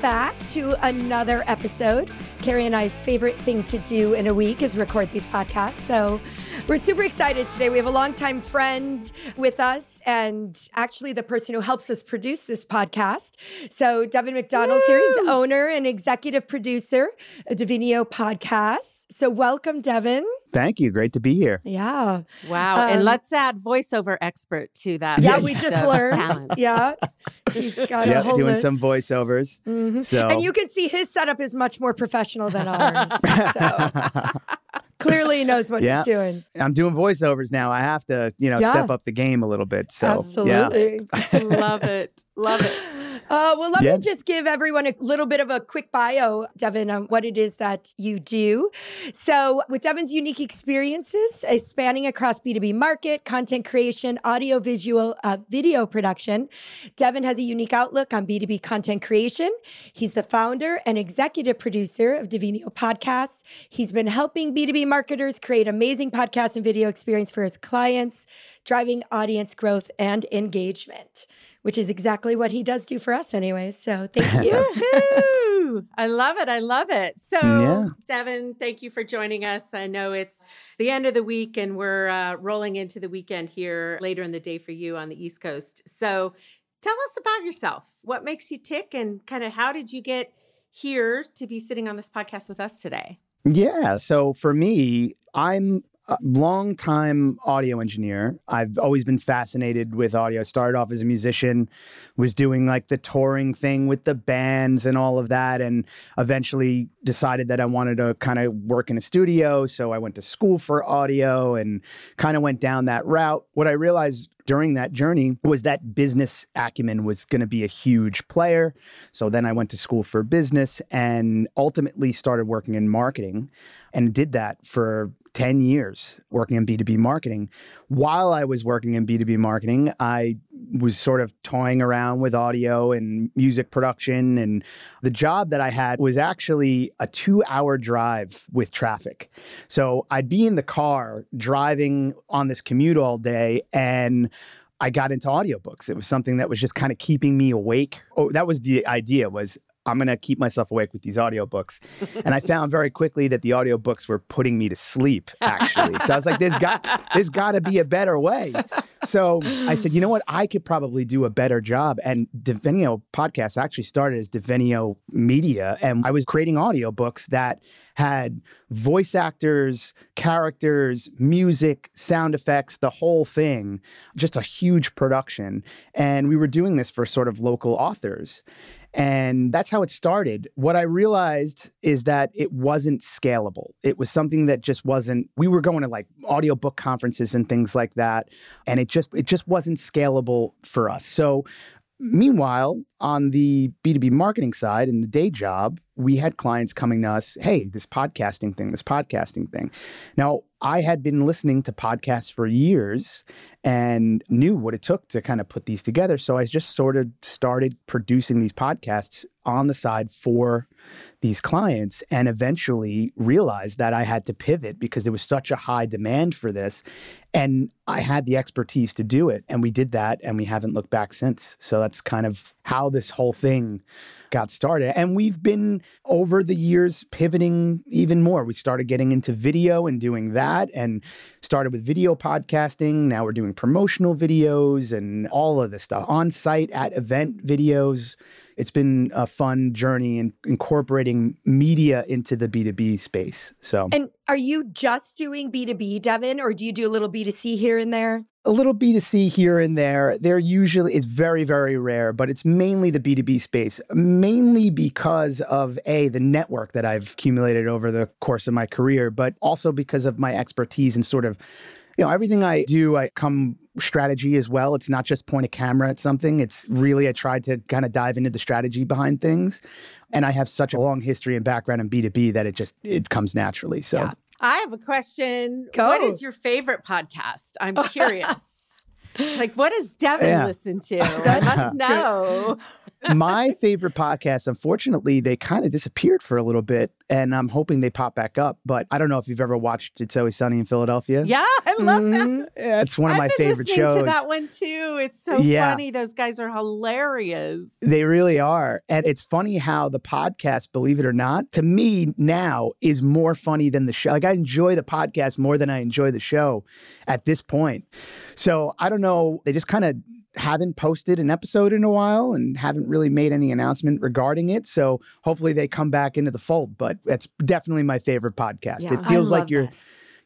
back to another episode. Cari and I's favorite thing to do in a week is record these podcasts. So we're super excited today. We have a longtime friend with us and actually the person who helps us produce this podcast. So Devin McDonnell's Woo! here. He's owner and executive producer of Devenio Podcasts. So welcome, Devin. Thank you. Great to be here. Yeah. Wow. Um, and let's add voiceover expert to that. Yeah, we just learned. Yeah. He's got yep, a whole doing list. some voiceovers. Mm-hmm. So. And you can see his setup is much more professional than ours. so. Clearly knows what yeah. he's doing. I'm doing voiceovers now. I have to, you know, yeah. step up the game a little bit. So absolutely, yeah. love it, love it. Uh, well, let yeah. me just give everyone a little bit of a quick bio, Devin, on what it is that you do. So, with Devin's unique experiences uh, spanning across B2B market, content creation, audio, visual, uh, video production, Devin has a unique outlook on B2B content creation. He's the founder and executive producer of Devenio Podcasts. He's been helping B2B marketers create amazing podcast and video experience for his clients, driving audience growth and engagement which is exactly what he does do for us anyway. So thank you. I love it. I love it. So, yeah. Devin, thank you for joining us. I know it's the end of the week and we're uh, rolling into the weekend here later in the day for you on the East Coast. So, tell us about yourself. What makes you tick and kind of how did you get here to be sitting on this podcast with us today? Yeah. So, for me, I'm a long-time audio engineer. I've always been fascinated with audio. I started off as a musician, was doing like the touring thing with the bands and all of that, and eventually decided that I wanted to kind of work in a studio. So I went to school for audio and kind of went down that route. What I realized during that journey was that business acumen was going to be a huge player. So then I went to school for business and ultimately started working in marketing and did that for 10 years working in B2B marketing. While I was working in B2B marketing, I was sort of toying around with audio and music production. And the job that I had was actually a two hour drive with traffic. So I'd be in the car driving on this commute all day and I got into audiobooks. It was something that was just kind of keeping me awake. Oh, that was the idea was I'm going to keep myself awake with these audiobooks. and I found very quickly that the audiobooks were putting me to sleep, actually. so I was like, there's got, there's got to be a better way. So I said, you know what? I could probably do a better job. And Devenio podcast actually started as Devenio Media. And I was creating audiobooks that had voice actors, characters, music, sound effects, the whole thing, just a huge production. And we were doing this for sort of local authors. And that's how it started. What I realized is that it wasn't scalable. It was something that just wasn't we were going to like audiobook conferences and things like that and it just it just wasn't scalable for us. So Meanwhile, on the B2B marketing side in the day job, we had clients coming to us, hey, this podcasting thing, this podcasting thing. Now, I had been listening to podcasts for years and knew what it took to kind of put these together. So I just sort of started producing these podcasts on the side for these clients and eventually realized that I had to pivot because there was such a high demand for this. And I had the expertise to do it. And we did that and we haven't looked back since. So that's kind of how this whole thing got started. And we've been over the years pivoting even more. We started getting into video and doing that and started with video podcasting. Now we're doing promotional videos and all of this stuff on site at event videos it's been a fun journey in incorporating media into the B2B space. So, and are you just doing B2B, Devin, or do you do a little B2C here and there? A little B2C here and there. They're usually, it's very, very rare, but it's mainly the B2B space, mainly because of A, the network that I've accumulated over the course of my career, but also because of my expertise and sort of you know, everything I do, I come strategy as well. It's not just point a camera at something. It's really, I tried to kind of dive into the strategy behind things. And I have such a long history and background in B2B that it just, it comes naturally. So yeah. I have a question. Go. What is your favorite podcast? I'm curious. like, what does Devin yeah. listen to? I must know. My favorite podcast, unfortunately, they kind of disappeared for a little bit, and I'm hoping they pop back up. But I don't know if you've ever watched It's Always Sunny in Philadelphia. Yeah, I love Mm, that. yeah, it's one of I've my been favorite listening shows. To that one too. It's so Yeah. funny. Those guys are hilarious. They really are. And it's funny how the podcast, believe it or not, to me now is more funny than the show. Like I enjoy the podcast more than I enjoy the show at this point. So I don't know. They just kind of haven't posted an episode in a while and haven't really made any announcement regarding it. So hopefully they come back into the fold. But it's definitely my favorite podcast. Yeah, it feels like you're that.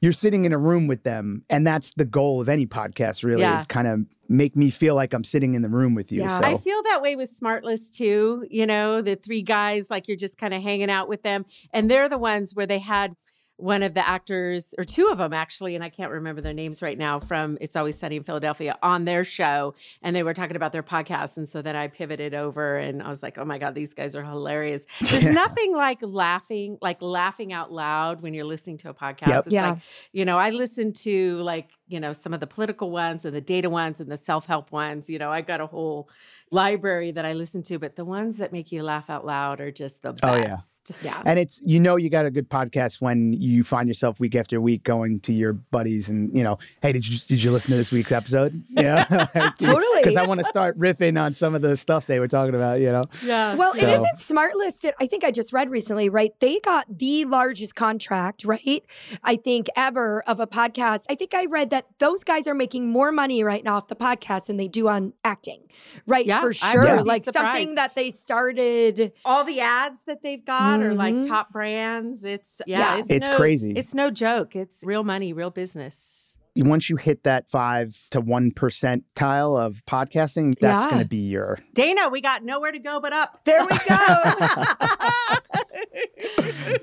you're sitting in a room with them. And that's the goal of any podcast, really, Yeah. is kind of make me feel like I'm sitting in the room with you. Yeah. So I feel that way with Smartless too. You know, the three guys, like you're just kind of hanging out with them. And they're the ones where they had one of the actors, or two of them actually, and I can't remember their names right now, from It's Always Sunny in Philadelphia on their show. And they were talking about their podcast. And so then I pivoted over and I was like, oh my God, these guys are hilarious. There's Yeah. nothing like laughing, like laughing out loud when you're listening to a podcast. Yep. It's Yeah. like, you know, I listen to like, you know, some of the political ones and the data ones and the self help ones. You know, I got a whole library that I listen to, but the ones that make you laugh out loud are just the best. Oh, yeah. best. Yeah. And it's you know you got a good podcast when you find yourself week after week going to your buddies and you know, hey, did you did you listen to this week's episode? Yeah, Totally. Because I want to start riffing on some of the stuff they were talking about. You know, Yeah. Well, it So- isn't smart listed. I think I just read recently, right? They got the largest contract, right? I think ever of a podcast. I think I read that those guys are making more money right now off the podcast than they do on acting, right? Yeah, For sure. wouldn't Like surprised. something that they started. all the ads that they've got are like Mhm. top brands. It's yeah, Yeah. it's, It's no, crazy. It's no joke. It's real money, real business. Once you hit that five to one percent tile of podcasting, that's Yeah. going to be your. Dana, we got nowhere to go but up. There we go.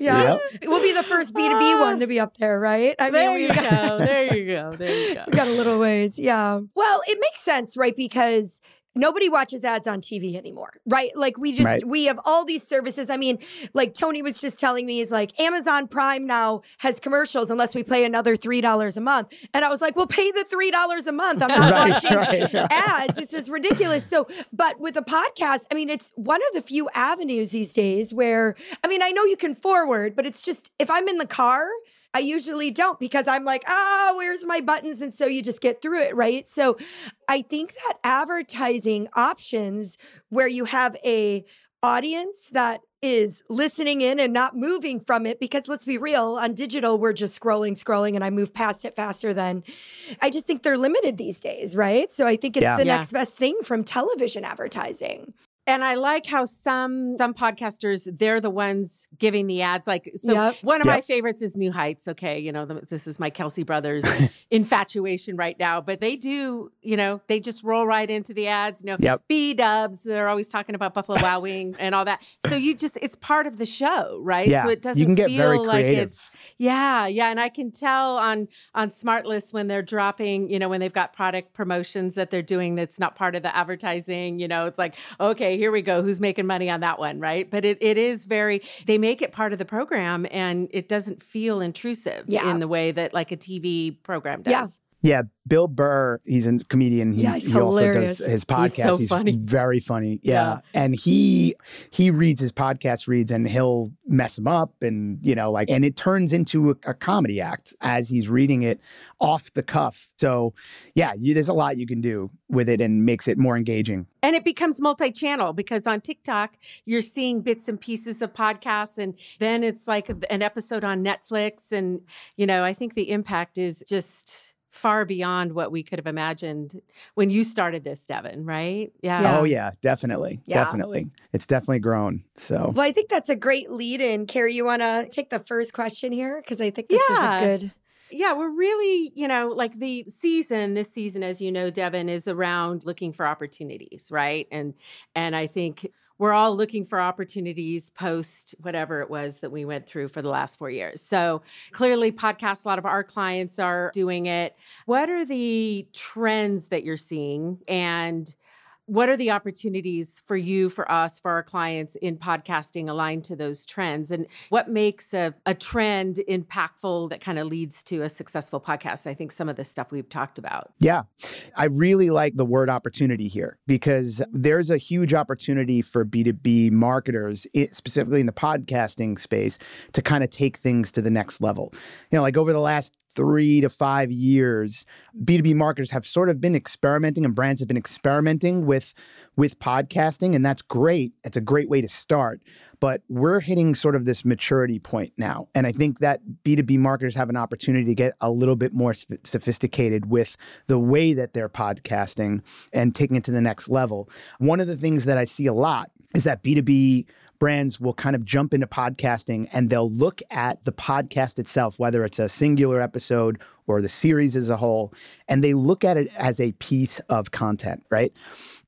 yeah. We'll be the first B2B one to be up there, right? I there we've you got- go. There you go. There you go. We got a little ways. Yeah. Well, it makes sense, right? Because nobody watches ads on TV anymore, right? Like we just Right. we have all these services. I mean, like Tony was just telling me is like Amazon Prime now has commercials unless we pay another $3 a month. And I was like, "Well, pay the $3 a month. I'm not Right, watching right, ads. This is ridiculous." So, but with a podcast, I mean, it's one of the few avenues these days where I mean, I know you can forward, but it's just if I'm in the car, I usually don't because I'm like, ah, where's my buttons? And so you just get through it, right? So I think that advertising options where you have a audience that is listening in and not moving from it because let's be real on digital we're just scrolling scrolling and i move past it faster than i just think they're limited these days right so i think it's Yeah. the Yeah. next best thing from television advertising And I like how some some podcasters they're the ones giving the ads. Like so, Yep. one of my favorites is New Heights. Okay, you know the, this is my Kelce Brothers infatuation right now, but they do you know they just roll right into the ads. You know, Yep. B Dubs. They're always talking about Buffalo Wild Wings and all that. So you just it's part of the show, right? Yeah, So it doesn't you can get feel very like creative. it's yeah, yeah, and I can tell on on SmartLess when they're dropping, you know, when they've got product promotions that they're doing that's not part of the advertising, you know, it's like, okay, here we go, who's making money on that one, right? But it, it is very they make it part of the program and it doesn't feel intrusive Yeah. in the way that like a TV program does. Yeah. Yeah, Bill Burr, he's a comedian. He, Yeah, he's he also hilarious. does his podcast. He's so He's, funny. very funny. Yeah. Yeah. And he he reads his podcast reads and he'll mess him up and you know like and it turns into a, a comedy act as he's reading it off the cuff. So yeah, you, there's a lot you can do with it and makes it more engaging. And it becomes multi channel because on TikTok, you're seeing bits and pieces of podcasts. And then it's like an episode on Netflix. And, you know, I think the impact is just far beyond what we could have imagined when you started this, Devin, right? Oh, yeah. Yeah. Oh yeah, definitely. Yeah. Definitely. It's definitely grown. So well i think that's a great lead in Cari you want to take the first question here because i think this Yeah. is a good Yeah, we're really, you know, like the season, this season, as you know, Devin, is around looking for opportunities, right? And and I think we're all looking for opportunities post whatever it was that we went through for the last four years. So clearly, podcasts, a lot of our clients are doing it. What are the trends that you're seeing? And what are the opportunities for you, for us, for our clients in podcasting aligned to those trends? And what makes a, a trend impactful that kind of leads to a successful podcast? I think some of the stuff we've talked about. Yeah. I really like the word opportunity here because there's a huge opportunity for B2B marketers, specifically in the podcasting space, to kind of take things to the next level. You know, like over the last three to five years, B2B marketers have sort of been experimenting and brands have been experimenting with with podcasting, and that's great. It's a great way to start. But we're hitting sort of this maturity point now. And I think that B2B marketers have an opportunity to get a little bit more sophisticated with the way that they're podcasting and taking it to the next level. One of the things that I see a lot is that B2B brands will kind of jump into podcasting and they'll look at the podcast itself, whether it's a singular episode or the series as a whole, and they look at it as a piece of content, right?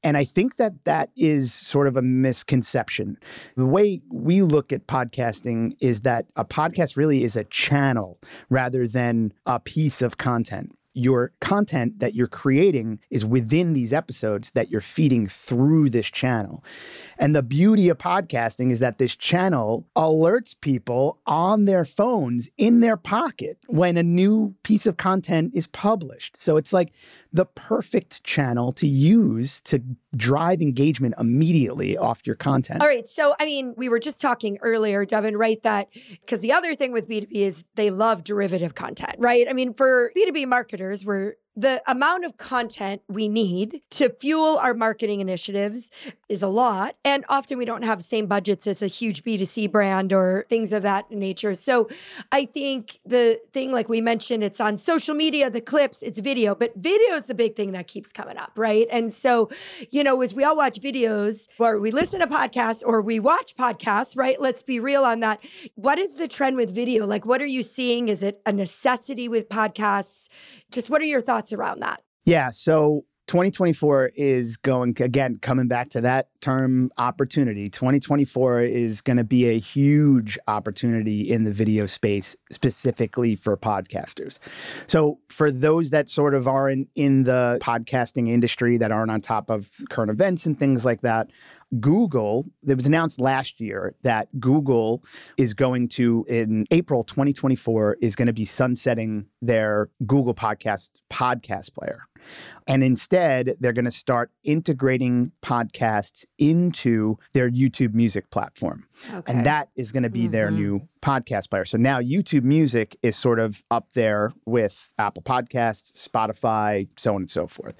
And I think that that is sort of a misconception. The way we look at podcasting is that a podcast really is a channel rather than a piece of content your content that you're creating is within these episodes that you're feeding through this channel. And the beauty of podcasting is that this channel alerts people on their phones in their pocket when a new piece of content is published. So it's like the perfect channel to use to drive engagement immediately off your content. All right. So, I mean, we were just talking earlier, Devin, right? That because the other thing with B2B is they love derivative content, right? I mean, for B2B marketers, we're the amount of content we need to fuel our marketing initiatives is a lot. And often we don't have the same budgets as a huge B2C brand or things of that nature. So I think the thing, like we mentioned, it's on social media, the clips, it's video, but video is the big thing that keeps coming up, right? And so, you know, as we all watch videos or we listen to podcasts or we watch podcasts, right? Let's be real on that. What is the trend with video? Like, what are you seeing? Is it a necessity with podcasts? Just what are your thoughts around that? Yeah. So 2024 is going again coming back to that term opportunity 2024 is going to be a huge opportunity in the video space specifically for podcasters so for those that sort of aren't in the podcasting industry that aren't on top of current events and things like that Google, it was announced last year that Google is going to, in April 2024, is going to be sunsetting their Google Podcast podcast player. And instead, they're going to start integrating podcasts into their YouTube music platform. Okay. And that is going to be mm-hmm. their new podcast player. So now YouTube Music is sort of up there with Apple Podcasts, Spotify, so on and so forth.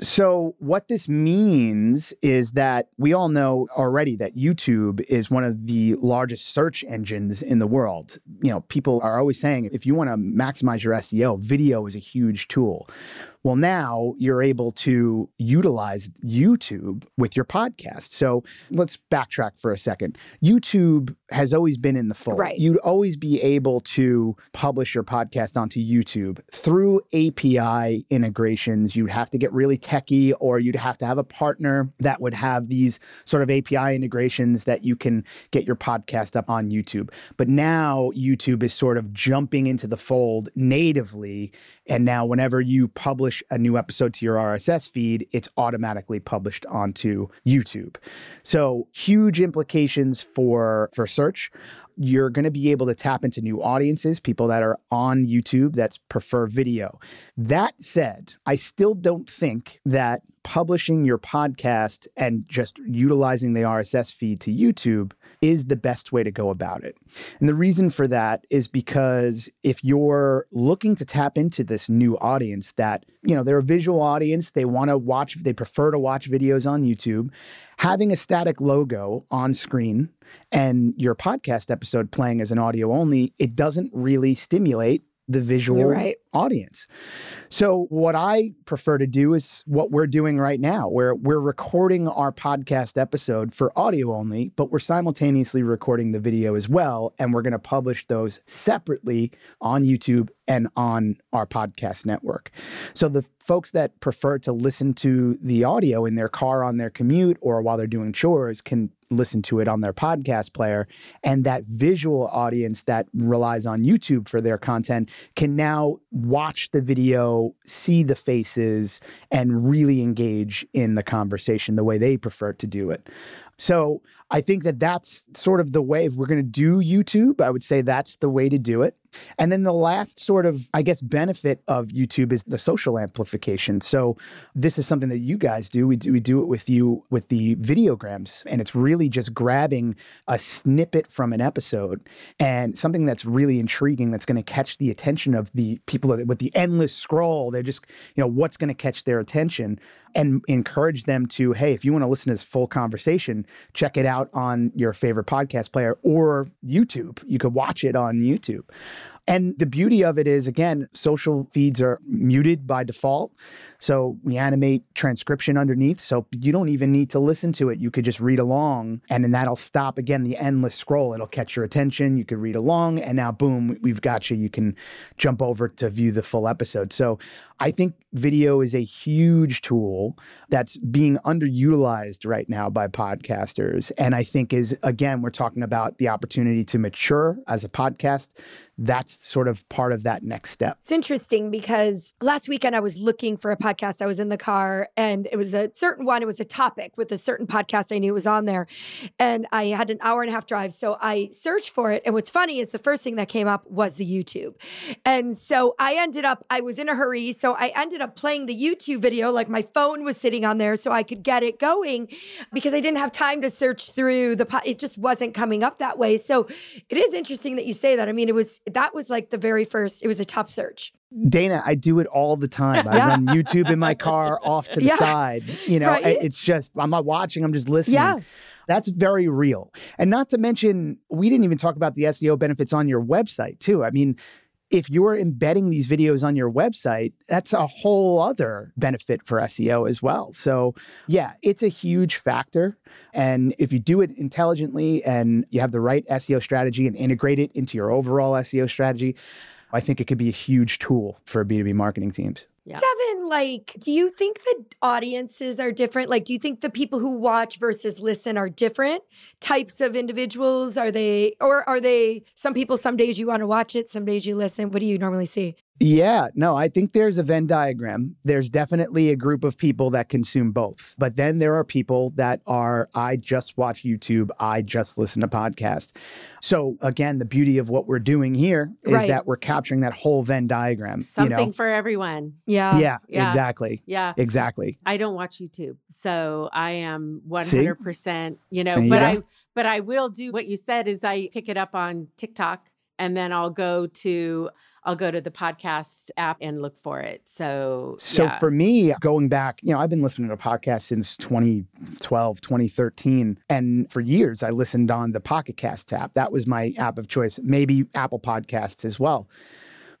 So, what this means is that we all know already that YouTube is one of the largest search engines in the world. You know, people are always saying if you want to maximize your SEO, video is a huge tool. Well, now you're able to utilize YouTube with your podcast. So let's backtrack for a second. YouTube has always been in the fold. Right. You'd always be able to publish your podcast onto YouTube through API integrations. You'd have to get really techy, or you'd have to have a partner that would have these sort of API integrations that you can get your podcast up on YouTube. But now YouTube is sort of jumping into the fold natively. And now, whenever you publish publish a new episode to your RSS feed, it's automatically published onto YouTube. So huge implications for for search you're going to be able to tap into new audiences, people that are on YouTube that prefer video. That said, I still don't think that publishing your podcast and just utilizing the RSS feed to YouTube is the best way to go about it. And the reason for that is because if you're looking to tap into this new audience that, you know, they're a visual audience, they want to watch, they prefer to watch videos on YouTube, having a static logo on screen and your podcast episode playing as an audio only, it doesn't really stimulate the visual right. audience. So what I prefer to do is what we're doing right now, where we're recording our podcast episode for audio only, but we're simultaneously recording the video as well, and we're going to publish those separately on YouTube and on our podcast network. So the folks that prefer to listen to the audio in their car on their commute or while they're doing chores can listen to it on their podcast player. And that visual audience that relies on YouTube for their content can now watch the video, see the faces, and really engage in the conversation the way they prefer to do it. So I think that that's sort of the way. If we're going to do YouTube, I would say that's the way to do it. And then the last sort of, I guess, benefit of YouTube is the social amplification. So this is something that you guys do. We do, we do it with you with the videograms, and it's really just grabbing a snippet from an episode and something that's really intriguing that's going to catch the attention of the people with the endless scroll. They're just, you know, what's going to catch their attention and encourage them to, hey, if you want to listen to this full conversation, check it out on your favorite podcast player or YouTube. You could watch it on YouTube. And the beauty of it is, again, social feeds are muted by default. So we animate transcription underneath. So you don't even need to listen to it. You could just read along, and then that'll stop again the endless scroll. It'll catch your attention. You could read along, and now, boom, we've got you. You can jump over to view the full episode. So I think video is a huge tool that's being underutilized right now by podcasters. And I think is, again, we're talking about the opportunity to mature as a podcast. That's sort of part of that next step. It's interesting because last weekend I was looking for a podcast. I was in the car and it was a certain one, it was a topic with a certain podcast I knew was on there. And I had an hour and a half drive. So I searched for it. And what's funny is the first thing that came up was the YouTube. And so I ended up, I was in a hurry. So I ended up playing the YouTube video, like my phone was sitting on there so I could get it going because I didn't have time to search through the, po- it just wasn't coming up that way. So it is interesting that you say that. I mean, it was, that was like the very first, it was a top search. Dana, I do it all the time. I yeah. run YouTube in my car off to the yeah. side. You know, right? it's just, I'm not watching, I'm just listening. Yeah. That's very real. And not to mention, we didn't even talk about the SEO benefits on your website, too. I mean, if you're embedding these videos on your website, that's a whole other benefit for SEO as well. So, yeah, it's a huge factor. And if you do it intelligently and you have the right SEO strategy and integrate it into your overall SEO strategy, I think it could be a huge tool for B2B marketing teams. Yeah. Devin, like, do you think the audiences are different? Like, do you think the people who watch versus listen are different types of individuals? Are they, or are they some people, some days you want to watch it, some days you listen? What do you normally see? Yeah, no, I think there's a Venn diagram. There's definitely a group of people that consume both. But then there are people that are, I just watch YouTube, I just listen to podcasts. So again, the beauty of what we're doing here is right. that we're capturing that whole Venn diagram. Something you know? for everyone. Yeah. yeah. yeah. exactly. Yeah. Exactly. I don't watch YouTube. So I am 100%, See? you know, but yeah. I but I will do what you said is I pick it up on TikTok and then I'll go to I'll go to the podcast app and look for it. So, so yeah. for me, going back, you know, I've been listening to podcasts since 2012, 2013. And for years, I listened on the Pocket Cast app. That was my app of choice, maybe Apple Podcasts as well.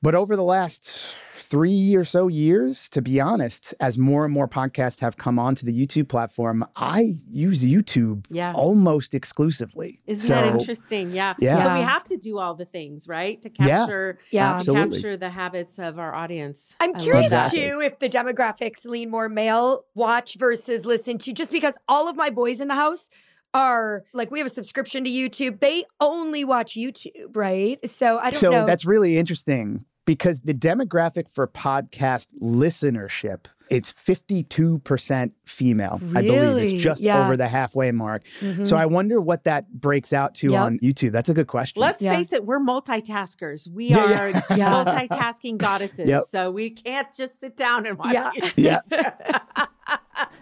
But over the last three or so years, to be honest, as more and more podcasts have come onto the YouTube platform, I use YouTube yeah. almost exclusively. Isn't so, that interesting? Yeah. yeah. So we have to do all the things, right? To capture yeah, yeah. capture the habits of our audience. I'm I curious too if the demographics lean more male watch versus listen to just because all of my boys in the house are like we have a subscription to YouTube. They only watch YouTube, right? So I don't so know. So that's really interesting because the demographic for podcast listenership it's 52% female really? i believe it's just yeah. over the halfway mark mm-hmm. so i wonder what that breaks out to yep. on youtube that's a good question let's yeah. face it we're multitaskers we yeah, are multitasking goddesses yep. so we can't just sit down and watch yeah. YouTube. yeah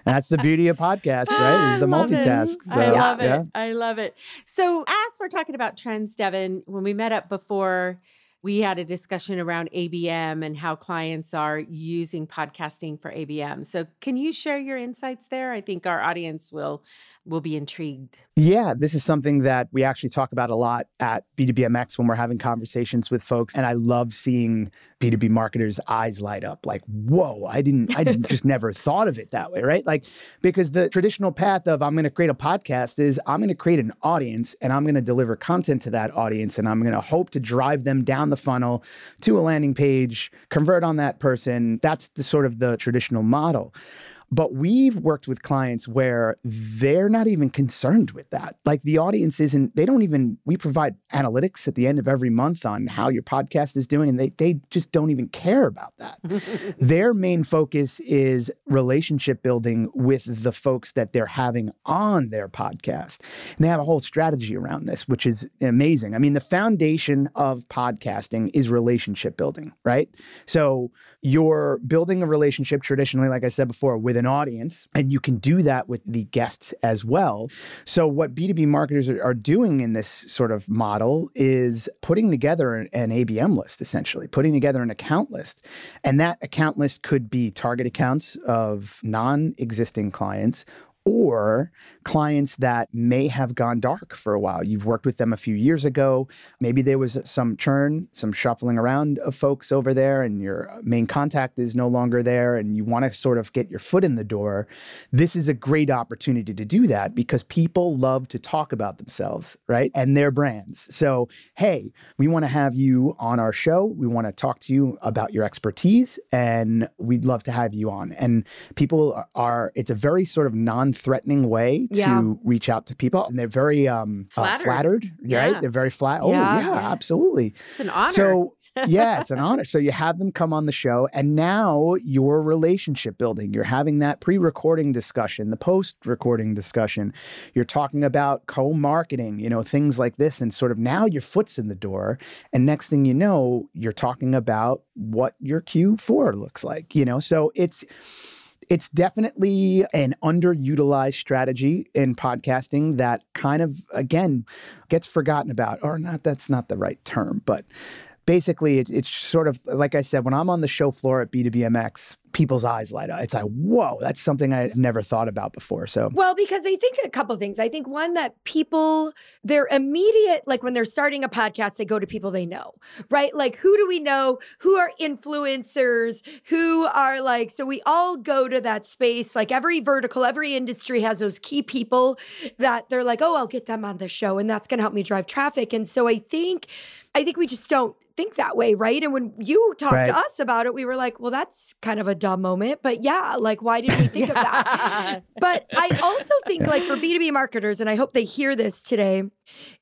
that's the beauty of podcasts, right? Is the multitask. So, I love it. Yeah. I love it. So, as we're talking about trends, Devin, when we met up before, we had a discussion around ABM and how clients are using podcasting for ABM. So, can you share your insights there? I think our audience will will be intrigued. Yeah, this is something that we actually talk about a lot at B2BMX when we're having conversations with folks. And I love seeing B2B marketers' eyes light up like, whoa, I didn't, I didn't just never thought of it that way, right? Like, because the traditional path of I'm going to create a podcast is I'm going to create an audience and I'm going to deliver content to that audience and I'm going to hope to drive them down the funnel to a landing page, convert on that person. That's the sort of the traditional model. But we've worked with clients where they're not even concerned with that. Like the audience isn't, they don't even, we provide analytics at the end of every month on how your podcast is doing, and they, they just don't even care about that. Their main focus is relationship building with the folks that they're having on their podcast. And they have a whole strategy around this, which is amazing. I mean, the foundation of podcasting is relationship building, right? So you're building a relationship traditionally, like I said before, with an audience, and you can do that with the guests as well. So, what B2B marketers are, doing in this sort of model is putting together an, an ABM list, essentially, putting together an account list. And that account list could be target accounts of non existing clients or clients that may have gone dark for a while. You've worked with them a few years ago. Maybe there was some churn, some shuffling around of folks over there, and your main contact is no longer there, and you want to sort of get your foot in the door. This is a great opportunity to do that because people love to talk about themselves, right? And their brands. So, hey, we want to have you on our show. We want to talk to you about your expertise, and we'd love to have you on. And people are, it's a very sort of non threatening way yeah. to reach out to people. And they're very um, flattered, uh, flattered yeah. right? They're very flat. Oh, yeah. yeah, absolutely. It's an honor. So, yeah, it's an honor. So you have them come on the show, and now your relationship building. You're having that pre recording discussion, the post recording discussion. You're talking about co marketing, you know, things like this. And sort of now your foot's in the door. And next thing you know, you're talking about what your Q4 looks like, you know? So it's, it's definitely an underutilized strategy in podcasting that kind of again gets forgotten about or not that's not the right term but basically it, it's sort of like i said when i'm on the show floor at b2bmx people's eyes light up. It's like, whoa, that's something I never thought about before. So, well, because I think a couple things. I think one that people, their immediate, like when they're starting a podcast, they go to people they know, right? Like, who do we know? Who are influencers? Who are like, so we all go to that space. Like, every vertical, every industry has those key people that they're like, oh, I'll get them on the show and that's going to help me drive traffic. And so I think, I think we just don't think that way, right? And when you talked right. to us about it, we were like, well, that's kind of a moment. But yeah, like, why didn't we think of that? but I also think, like, for B2B marketers, and I hope they hear this today,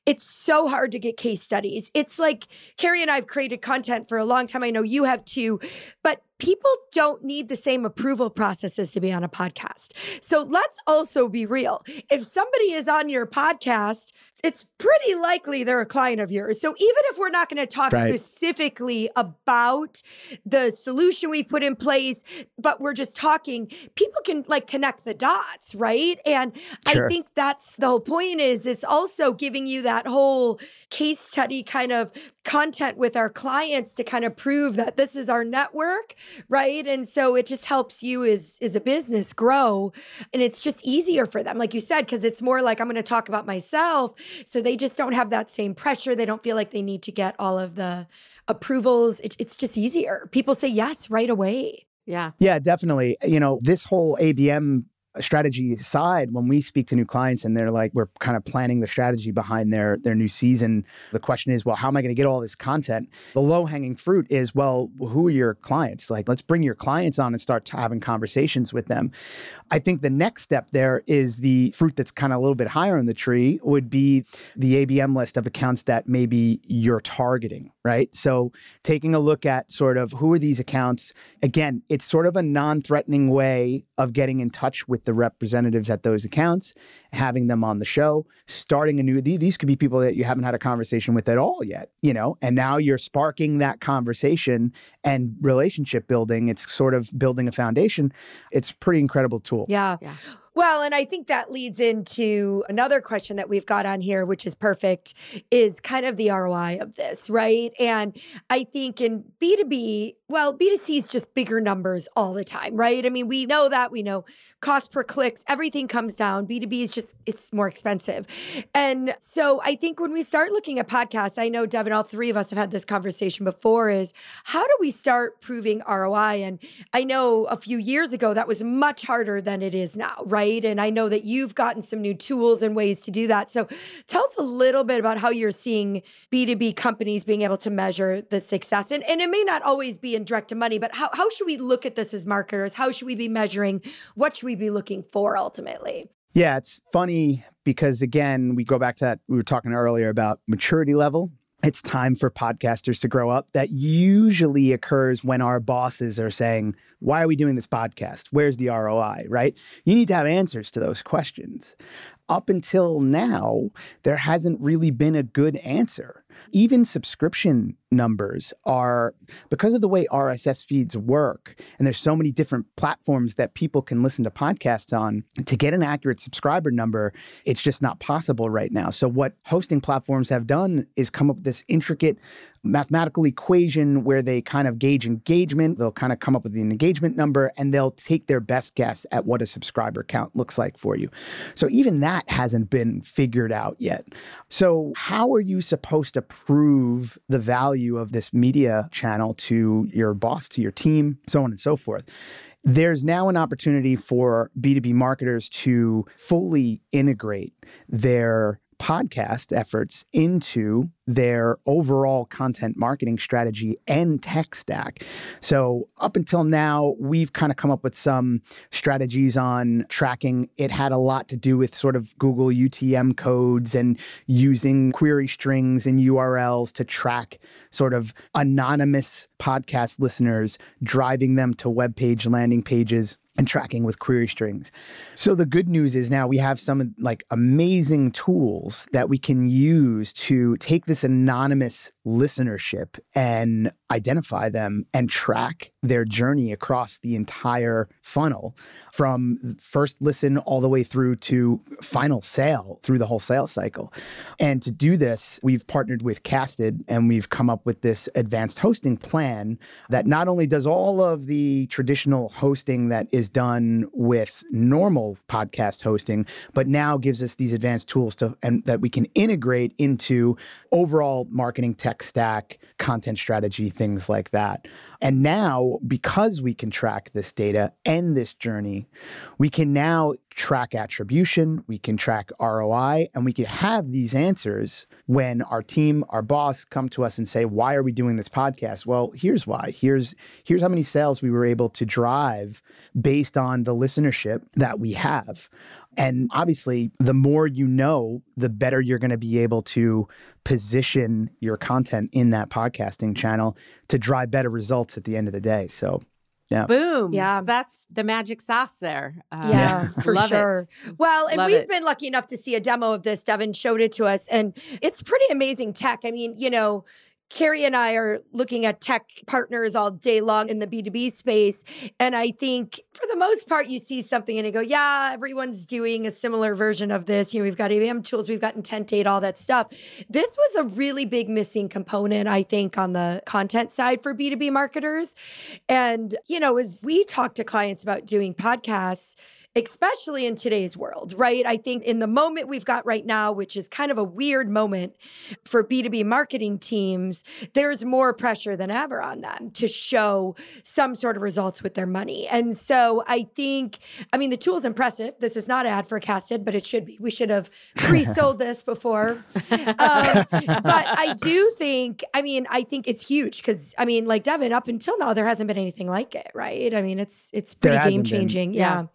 it's so hard to get case studies. It's like Cari and I have created content for a long time. I know you have too, but people don't need the same approval processes to be on a podcast. So let's also be real. If somebody is on your podcast, it's pretty likely they're a client of yours. So even if we're not going to talk right. specifically about the solution we put in place, but we're just talking, people can like connect the dots, right? And sure. I think that's the whole point is it's also giving you that whole case study kind of content with our clients to kind of prove that this is our network right? And so it just helps you as as a business grow and it's just easier for them like you said because it's more like i'm going to talk about myself. So they just don't have that same pressure. They don't feel like they need to get all of the approvals. It, it's just easier. People say yes right away. Yeah. Yeah, definitely. You know, this whole ABM strategy side, when we speak to new clients and they're like, we're kind of planning the strategy behind their their new season, the question is, well, how am I going to get all this content? The low hanging fruit is, well, who are your clients? Like, let's bring your clients on and start having conversations with them. I think the next step there is the fruit that's kind of a little bit higher in the tree would be the ABM list of accounts that maybe you're targeting, right? So taking a look at sort of who are these accounts. Again, it's sort of a non threatening way of getting in touch with the representatives at those accounts, having them on the show, starting a new, these could be people that you haven't had a conversation with at all yet, you know, and now you're sparking that conversation and relationship building. It's sort of building a foundation. It's pretty incredible tool. Yeah. yeah. Well, and I think that leads into another question that we've got on here, which is perfect, is kind of the ROI of this, right? And I think in B2B, well, B2C is just bigger numbers all the time, right? I mean, we know that. We know cost per clicks, everything comes down. B2B is just, it's more expensive. And so I think when we start looking at podcasts, I know, Devin, all three of us have had this conversation before is how do we start proving ROI? And I know a few years ago that was much harder than it is now, right? And I know that you've gotten some new tools and ways to do that. So tell us a little bit about how you're seeing B2B companies being able to measure the success. And, and it may not always be direct to money, but how, how should we look at this as marketers? How should we be measuring? What should we be looking for ultimately? Yeah, it's funny because again, we go back to that we were talking earlier about maturity level it's time for podcasters to grow up. That usually occurs when our bosses are saying, Why are we doing this podcast? Where's the ROI? Right? You need to have answers to those questions. Up until now, there hasn't really been a good answer. Even subscription numbers are because of the way RSS feeds work, and there's so many different platforms that people can listen to podcasts on. To get an accurate subscriber number, it's just not possible right now. So, what hosting platforms have done is come up with this intricate mathematical equation where they kind of gauge engagement. They'll kind of come up with an engagement number and they'll take their best guess at what a subscriber count looks like for you. So even that hasn't been figured out yet. So, how are you supposed to prove the value of this media channel to your boss, to your team, so on and so forth? There's now an opportunity for B2B marketers to fully integrate their podcast efforts into their overall content marketing strategy and tech stack. So, up until now, we've kind of come up with some strategies on tracking. It had a lot to do with sort of Google UTM codes and using query strings and URLs to track sort of anonymous podcast listeners, driving them to web page landing pages and tracking with query strings. So the good news is now we have some like amazing tools that we can use to take this anonymous listenership and identify them and track their journey across the entire funnel from first listen all the way through to final sale through the whole sales cycle. And to do this, we've partnered with Casted and we've come up with this advanced hosting plan that not only does all of the traditional hosting that is done with normal podcast hosting, but now gives us these advanced tools to and that we can integrate into overall marketing tech stack, content strategy, things like that. And now, because we can track this data and this journey, we can now track attribution, we can track ROI, and we can have these answers when our team, our boss come to us and say, "Why are we doing this podcast?" Well, here's why. Here's here's how many sales we were able to drive based on the listenership that we have. And obviously, the more you know, the better you're going to be able to position your content in that podcasting channel to drive better results at the end of the day. So yeah. Boom. Yeah. That's the magic sauce there. Uh, yeah, for sure. It. Well, and Love we've it. been lucky enough to see a demo of this. Devin showed it to us, and it's pretty amazing tech. I mean, you know, Cari and I are looking at tech partners all day long in the B2B space. And I think for the most part, you see something and you go, yeah, everyone's doing a similar version of this. You know, we've got ABM tools, we've got intent data, all that stuff. This was a really big missing component, I think, on the content side for B2B marketers. And, you know, as we talk to clients about doing podcasts, especially in today's world, right? I think in the moment we've got right now, which is kind of a weird moment for B2B marketing teams, there's more pressure than ever on them to show some sort of results with their money. And so I think, I mean, the tool is impressive. This is not ad for Casted, but it should be. We should have pre sold this before. Um, but I do think, I mean, I think it's huge because, I mean, like Devin, up until now, there hasn't been anything like it, right? I mean, it's it's pretty game changing. Yeah. Yeah,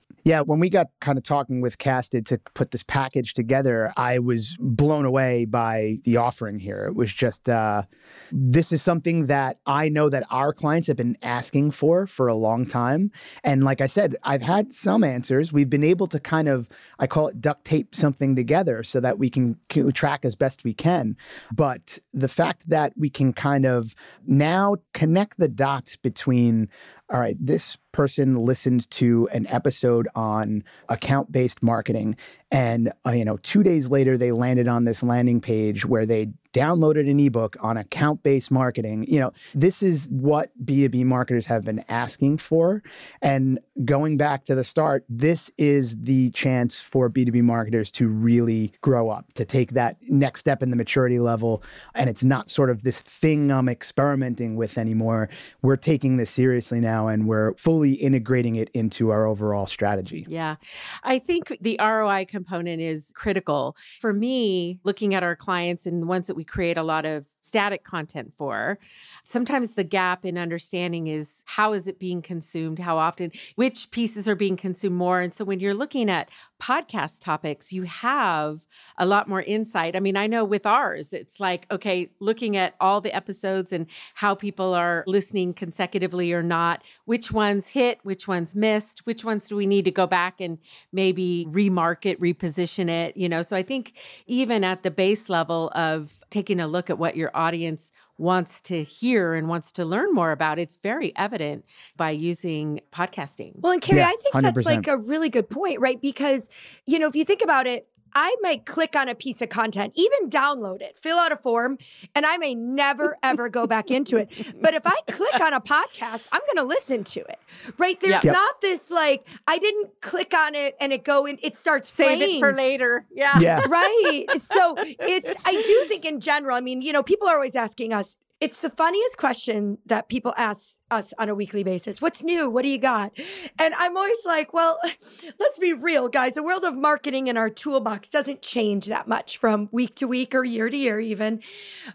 when we got kind of talking with Casted to put this package together, I was blown away by the offering here. It was just, uh, this is something that I know that our clients have been asking for for a long time. And like I said, I've had some answers. We've been able to kind of, I call it duct tape something together so that we can track as best we can. But the fact that we can kind of now connect the dots between all right, this person listened to an episode on account based marketing. And, uh, you know, two days later, they landed on this landing page where they downloaded an ebook on account based marketing. You know, this is what B2B marketers have been asking for. And going back to the start, this is the chance for B2B marketers to really grow up, to take that next step in the maturity level. And it's not sort of this thing I'm experimenting with anymore. We're taking this seriously now and we're fully integrating it into our overall strategy. Yeah. I think the ROI component is critical. For me, looking at our clients and ones that we create a lot of static content for. Sometimes the gap in understanding is how is it being consumed, how often, which pieces are being consumed more. And so when you're looking at podcast topics, you have a lot more insight. I mean, I know with ours, it's like, okay, looking at all the episodes and how people are listening consecutively or not, which ones hit, which ones missed, which ones do we need to go back and maybe remarket, reposition it, you know? So I think even at the base level of taking a look at what your audience wants to hear and wants to learn more about, it's very evident by using podcasting. Well, and Cari, yeah, I think 100%. that's like a really good point, right? Because, you know, if you think about it, I may click on a piece of content, even download it, fill out a form, and I may never ever go back into it. But if I click on a podcast, I'm going to listen to it. Right? There's yep. not this like I didn't click on it and it go in. It starts save playing. it for later. Yeah. yeah. Right. So it's I do think in general. I mean, you know, people are always asking us, it's the funniest question that people ask us on a weekly basis. What's new? What do you got? And I'm always like, well, let's be real, guys. The world of marketing in our toolbox doesn't change that much from week to week or year to year, even.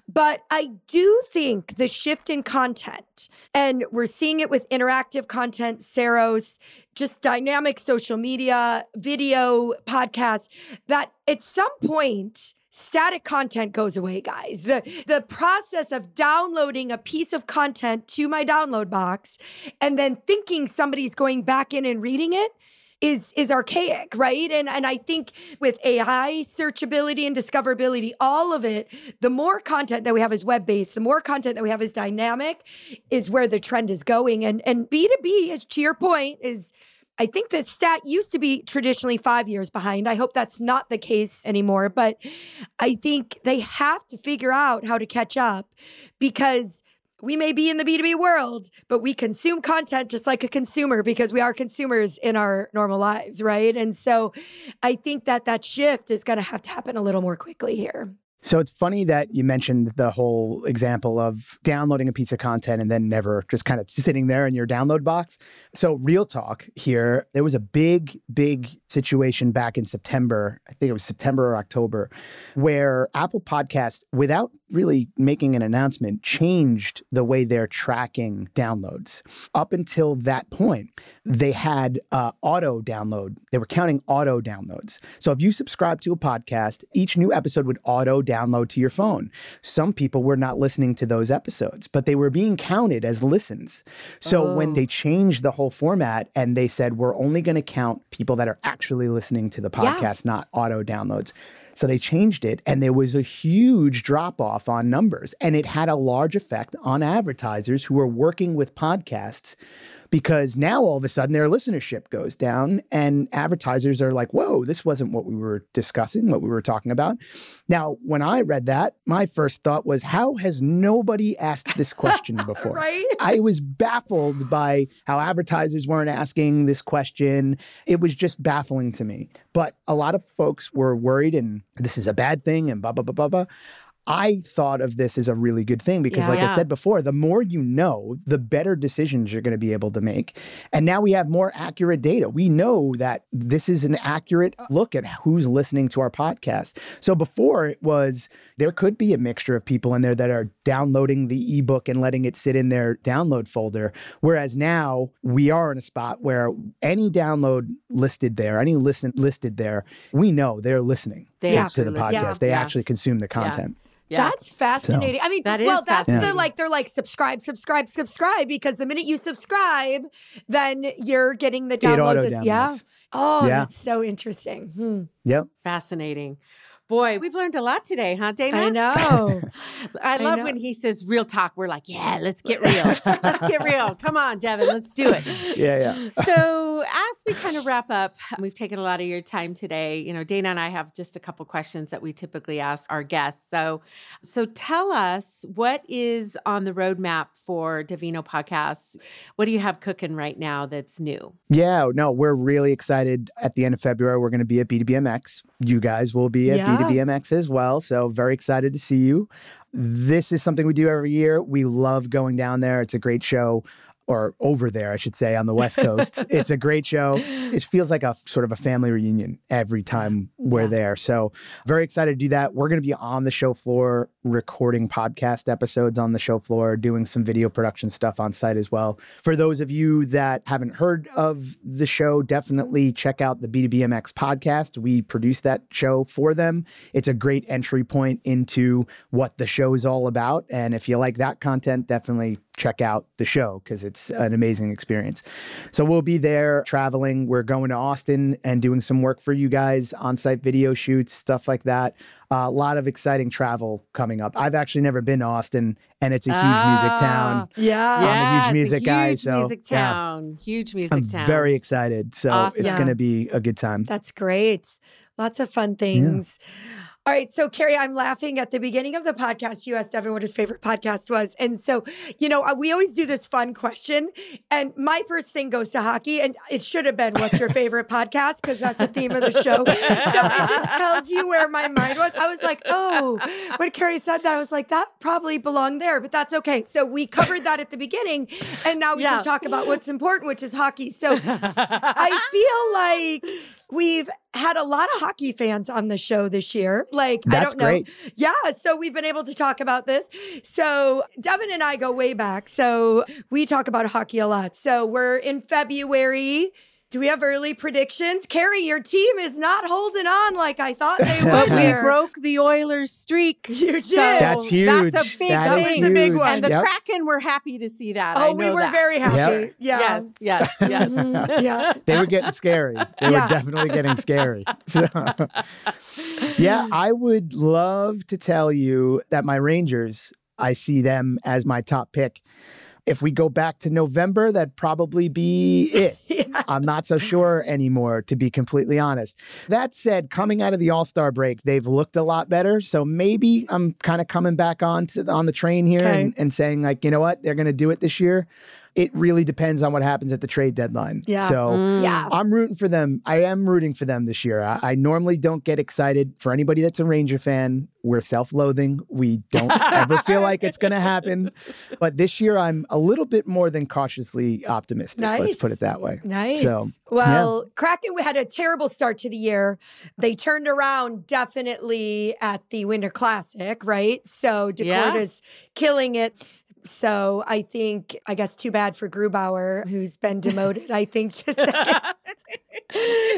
But I do think the shift in content, and we're seeing it with interactive content, Saros, just dynamic social media, video, podcasts, that at some point, static content goes away guys. The the process of downloading a piece of content to my download box and then thinking somebody's going back in and reading it is is archaic right? And and i think with ai searchability and discoverability all of it the more content that we have is web based the more content that we have is dynamic is where the trend is going. And and b2b as to your point is I think that stat used to be traditionally five years behind. I hope that's not the case anymore. But I think they have to figure out how to catch up because we may be in the B2B world, but we consume content just like a consumer because we are consumers in our normal lives, right? And so I think that that shift is going to have to happen a little more quickly here. So it's funny that you mentioned the whole example of downloading a piece of content and then never just kind of sitting there in your download box. So, real talk here, there was a big, big situation back in September. I think it was September or October, where Apple Podcast, without really making an announcement, changed the way they're tracking downloads. Up until that point, they had uh, auto download, they were counting auto downloads. So, if you subscribe to a podcast, each new episode would auto download download to your phone. Some people were not listening to those episodes, but they were being counted as listens. So oh. when they changed the whole format and they said, we're only going to count people that are actually listening to the podcast, yeah. not auto downloads. So they changed it, and there was a huge drop off on numbers. And it had a large effect on advertisers who were working with podcasts because now all of a sudden their listenership goes down and advertisers are like, whoa, this wasn't what we were discussing, what we were talking about. Now, when I read that, my first thought was, how has nobody asked this question before? right? I was baffled by how advertisers weren't asking this question. It was just baffling to me. But a lot of folks were worried and this is a bad thing and blah, blah, blah, blah, blah. I thought of this as a really good thing because, yeah, like yeah. I said before, the more you know, the better decisions you're going to be able to make. And now we have more accurate data. We know that this is an accurate uh. look at who's listening to our podcast. So before it was, there could be a mixture of people in there that are downloading the ebook and letting it sit in their download folder. Whereas now we are in a spot where any download listed there, any listen listed there, we know they're listening they to, to the podcast. Yeah. They actually consume the content. Yeah. That's fascinating. So, I mean, that well, that's the like they're like subscribe, subscribe, subscribe because the minute you subscribe, then you're getting the downloads. As, yeah. Oh, yeah. that's so interesting. Hmm. Yep. Fascinating. Boy, we've learned a lot today, huh, Dana? I know. I love know. when he says real talk. We're like, yeah, let's get real. let's get real. Come on, Devin, let's do it. Yeah, yeah. so, as we kind of wrap up, we've taken a lot of your time today. You know, Dana and I have just a couple questions that we typically ask our guests. So, so tell us what is on the roadmap for Devenio podcasts. What do you have cooking right now that's new? Yeah, no, we're really excited. At the end of February, we're going to be at B2BMX. You guys will be at Yeah. Ah. B2BMX as well. So, very excited to see you. This is something we do every year. We love going down there. It's a great show, or over there, I should say, on the West Coast. it's a great show. It feels like a sort of a family reunion every time we're Yeah. there. So, very excited to do that. We're going to be on the show floor recording podcast episodes on the show floor, doing some video production stuff on site as well. For those of you that haven't heard of the show, definitely check out the B2BMX podcast. We produce that show for them. It's a great entry point into what the show is all about. And if you like that content, definitely check out the show because it's an amazing experience. So we'll be there traveling. We're going to Austin and doing some work for you guys, on site video shoots, stuff like that. Uh, a lot of exciting travel coming up. I've actually never been to Austin, and it's a huge music town. Yeah. I'm a huge music a guy, huge so, music yeah. town. Huge music I'm town. very excited. So Awesome. it's Yeah. going to be a good time. That's great. Lots of fun things. All right. So, Cari, I'm laughing at the beginning of the podcast. You asked Devin what his favorite podcast was. And so, you know, uh, we always do this fun question. And my first thing goes to hockey. And it should have been, What's your favorite podcast? Because that's the theme of the show. So it just tells you where my mind was. I was like, Oh, when Cari said that, I was like, That probably belonged there, but that's okay. So we covered that at the beginning. And now we Yeah. can talk about what's important, which is hockey. So I feel like we've had a lot of hockey fans on the show this year. Like, I don't know. great. Yeah. So we've been able to talk about this. So Devin and I go way back. So we talk about hockey a lot. So we're in February. Do we have early predictions? Cari, your team is not holding on like I thought they but would. we broke the Oilers streak. You did. So That's That's huge. a big That is thing. That is a big one. And the Yep. Kraken were happy to see that. Oh, I oh, we were that. very happy. Yeah. Yes, yes, yes. Yeah. They were getting scary. They Yeah. were definitely getting scary. So, yeah, I would love to tell you that my Rangers, I see them as my top pick. If we go back to November, that'd probably be it. Yeah. I'm not so sure anymore, to be completely honest. That said, coming out of the All Star break, they've looked a lot better. So maybe I'm kind of coming back on to the, on the train here Okay. and, and saying like, you know what, they're going to do it this year. It really depends on what happens at the trade deadline. Yeah. So. Mm. Yeah. I'm rooting for them. I am rooting for them this year. I, I normally don't get excited for anybody that's a Ranger fan. We're self loathing. We don't ever feel like it's going to happen. But this year, I'm a little bit more than cautiously optimistic. Nice. Let's put it that way. Nice. So, well, Kraken had a terrible start to the year. They turned around definitely at the Winter Classic, right? So Yeah. Daccord's killing it. So I think, I guess, too bad for Grubauer, who's been demoted, I think, to second.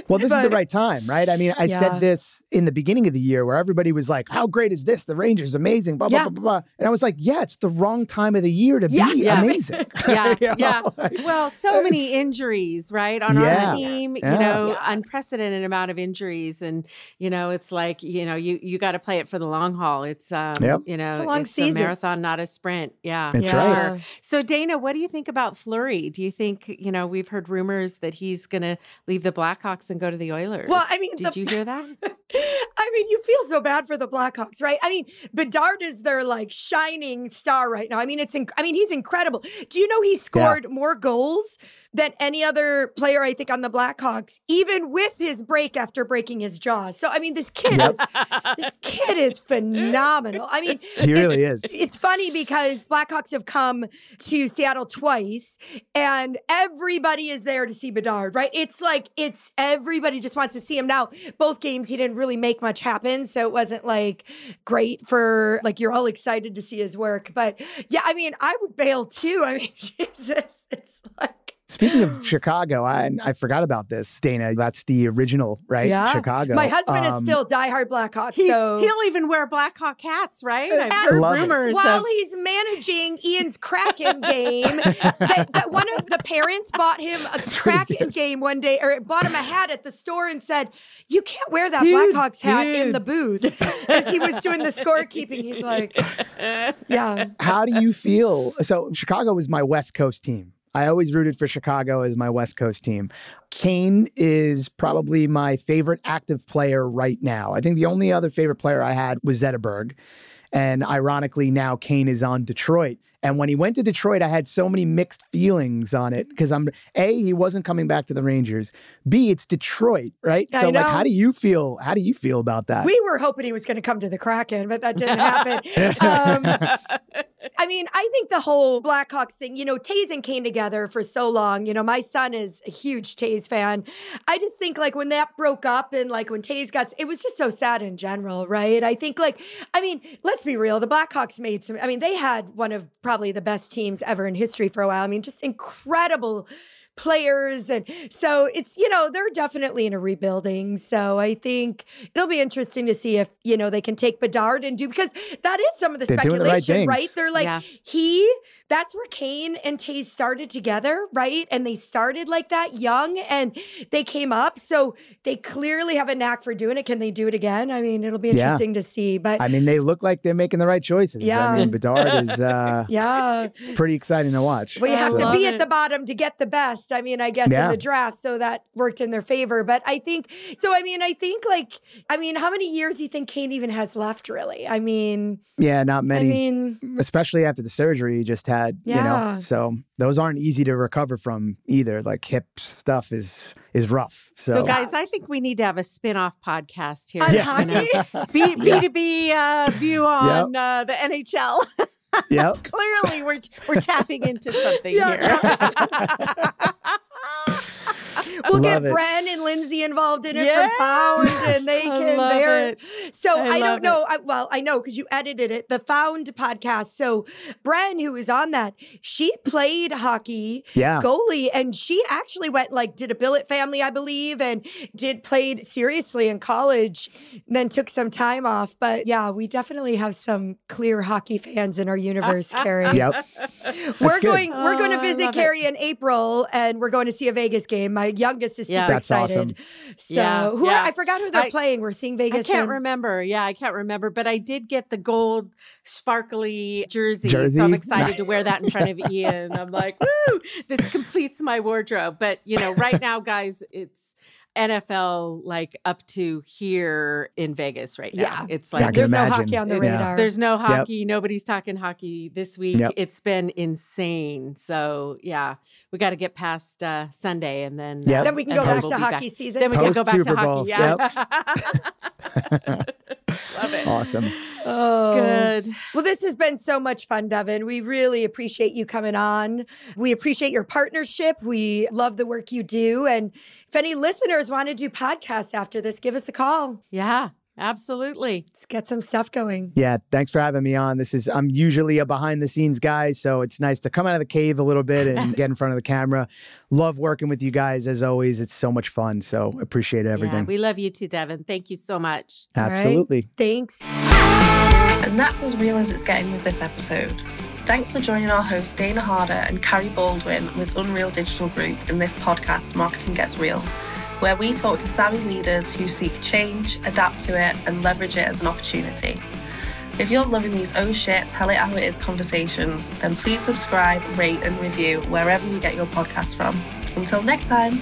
Well, this is the right time, right? I mean, I Yeah. said this in the beginning of the year where everybody was like, How great is this? The Rangers, amazing, blah, blah, Yeah. blah, blah, blah. And I was like, Yeah, it's the wrong time of the year to Yeah. be Yeah. amazing. Yeah, You know, yeah. like- Well, so many injuries, right? On Yeah. our team, Yeah. you know, Yeah. unprecedented amount of injuries. And, you know, it's like, you know, you you got to play it for the long haul. It's um, Yep. you know, It's a long season. marathon, not a sprint. Yeah. That's Yeah. right. So Dana, what do you think about Fleury? Do you think, you know, we've heard rumors that he's gonna leave the Blackhawks and go to the Oilers. Well, I mean, did the- you hear that? I mean, you feel so bad for the Blackhawks, right? I mean, Bedard is their like shining star right now. I mean, it's inc- I mean, he's incredible. Do you know he scored more goals than any other player I think on the Blackhawks, even with his break after breaking his jaw. So I mean, this kid Yep. is this kid is phenomenal. I mean, He really is. it's funny because Blackhawks have come to Seattle twice and everybody is there to see Bedard, right? It's like it's everybody just wants to see him now. Both games he didn't really make much happen, so it wasn't like great for like you're all excited to see his work. But yeah, I mean, I would bail too. I mean, Jesus, it's like Speaking of Chicago, I I forgot about this, Dana. That's the original, right? Yeah. Chicago. My husband um, is still diehard Blackhawk. He's, so he'll even wear Blackhawk hats, right? I've heard rumors. While of... he's managing Ian's Kraken game, that, that, one of the parents bought him a Kraken game one day, or bought him a hat at the store and said, "You can't wear that dude, Blackhawks hat dude. in the booth." As he was doing the scorekeeping, he's like, "Yeah." How do you feel? So Chicago was my West Coast team. I always rooted for Chicago as my West Coast team. Kane is probably my favorite active player right now. I think the only other favorite player I had was Zetterberg. And ironically, now Kane is on Detroit. And when he went to Detroit, I had so many mixed feelings on it because I'm A, he wasn't coming back to the Rangers. B, it's Detroit, right? I so know. like how do you feel? How do you feel about that? We were hoping he was going to come to the Kraken, but that didn't happen. um, I mean, I think the whole Blackhawks thing, you know, Toews and Kane together for so long. You know, my son is a huge Toews fan. I just think like when that broke up and like when Toews got, it was just so sad in general, right? I think like, I mean, let's be real. The Blackhawks made some, I mean, they had one of probably the best teams ever in history for a while. I mean, just incredible players. And so it's, you know, they're definitely in a rebuilding. So I think it'll be interesting to see if, you know, they can take Bedard and do, because that is some of the They're speculation, the right, right? They're like, yeah. he, that's where Kane and Toews started together, right? And they started like that young and they came up. So they clearly have a knack for doing it. Can they do it again? I mean, it'll be interesting yeah. to see. But I mean, they look like they're making the right choices. Yeah. I mean, Bedard is uh, yeah pretty exciting to watch. Well, you have I to be at the bottom to get the best. I mean, I guess yeah. in the draft, so that worked in their favor. But I think so. I mean, I think like, I mean, how many years do you think Kane even has left? Really? I mean, yeah, not many. I mean, especially after the surgery he just had. Yeah. You know, so those aren't easy to recover from either. Like hip stuff is is rough. So, so guys, I think we need to have a spin-off podcast here. Yeah. B two B uh, view on yep. uh, the NHL. Yep. Clearly, we're we're tapping into something here. we'll get it. Bren and Lindsay involved in it yeah. from Found, and they can. They're so I, I don't know. I, well, I know because you edited it, the Found podcast. So Bren, who is on that, she played hockey, yeah, goalie, and she actually went like did a billet family, I believe, and did played seriously in college. then took some time off, but yeah, we definitely have some clear hockey fans in our universe, Cari. Yep, we're going. We're going to Oh, visit love Cari in April, and we're going to see a Vegas game. My youngest is super That's excited. awesome. So Yeah, who are, yeah. I forgot who they're I- playing. We're seeing Vegas. I can't in- remember. Yeah, I can't remember, but I did get the gold sparkly jersey, Jersey? so I'm excited to wear that in front of Ian. I'm like, woo! This completes my wardrobe. But you know, right now, guys, it's NFL like up to here in Vegas right now. Yeah. It's like can There's no hockey on the it's- radar. There's no hockey. Nobody's talking hockey this week. Yep. It's been insane. So yeah, we got to get past uh, Sunday and then Yep. uh, then we can go back we'll to be hockey season. Then we can go back to Super hockey. Bowl. Yeah. Love it. awesome. Oh. Good. Well, this has been so much fun, Devin. We really appreciate you coming on. We appreciate your partnership. We love the work you do. And if any listeners want to do podcasts after this, give us a call. Yeah, absolutely. Let's get some stuff going. Yeah, thanks for having me on. This is I'm usually a behind the scenes guy, so it's nice to come out of the cave a little bit and get in front of the camera. Love working with you guys as always. It's so much fun. So appreciate Yeah, everything. we love you too, Devin. Thank you so much. All right. Absolutely. Thanks. And that's as real as it's getting with this episode. Thanks for joining our hosts Dana Harder and Cari Baldwin with Unreal Digital Group in this podcast, Marketing Gets Real, where we talk to savvy leaders who seek change, adapt to it, and leverage it as an opportunity. If you're loving these oh shit, tell it how it is conversations, then please subscribe, rate, and review wherever you get your podcast from. Until next time.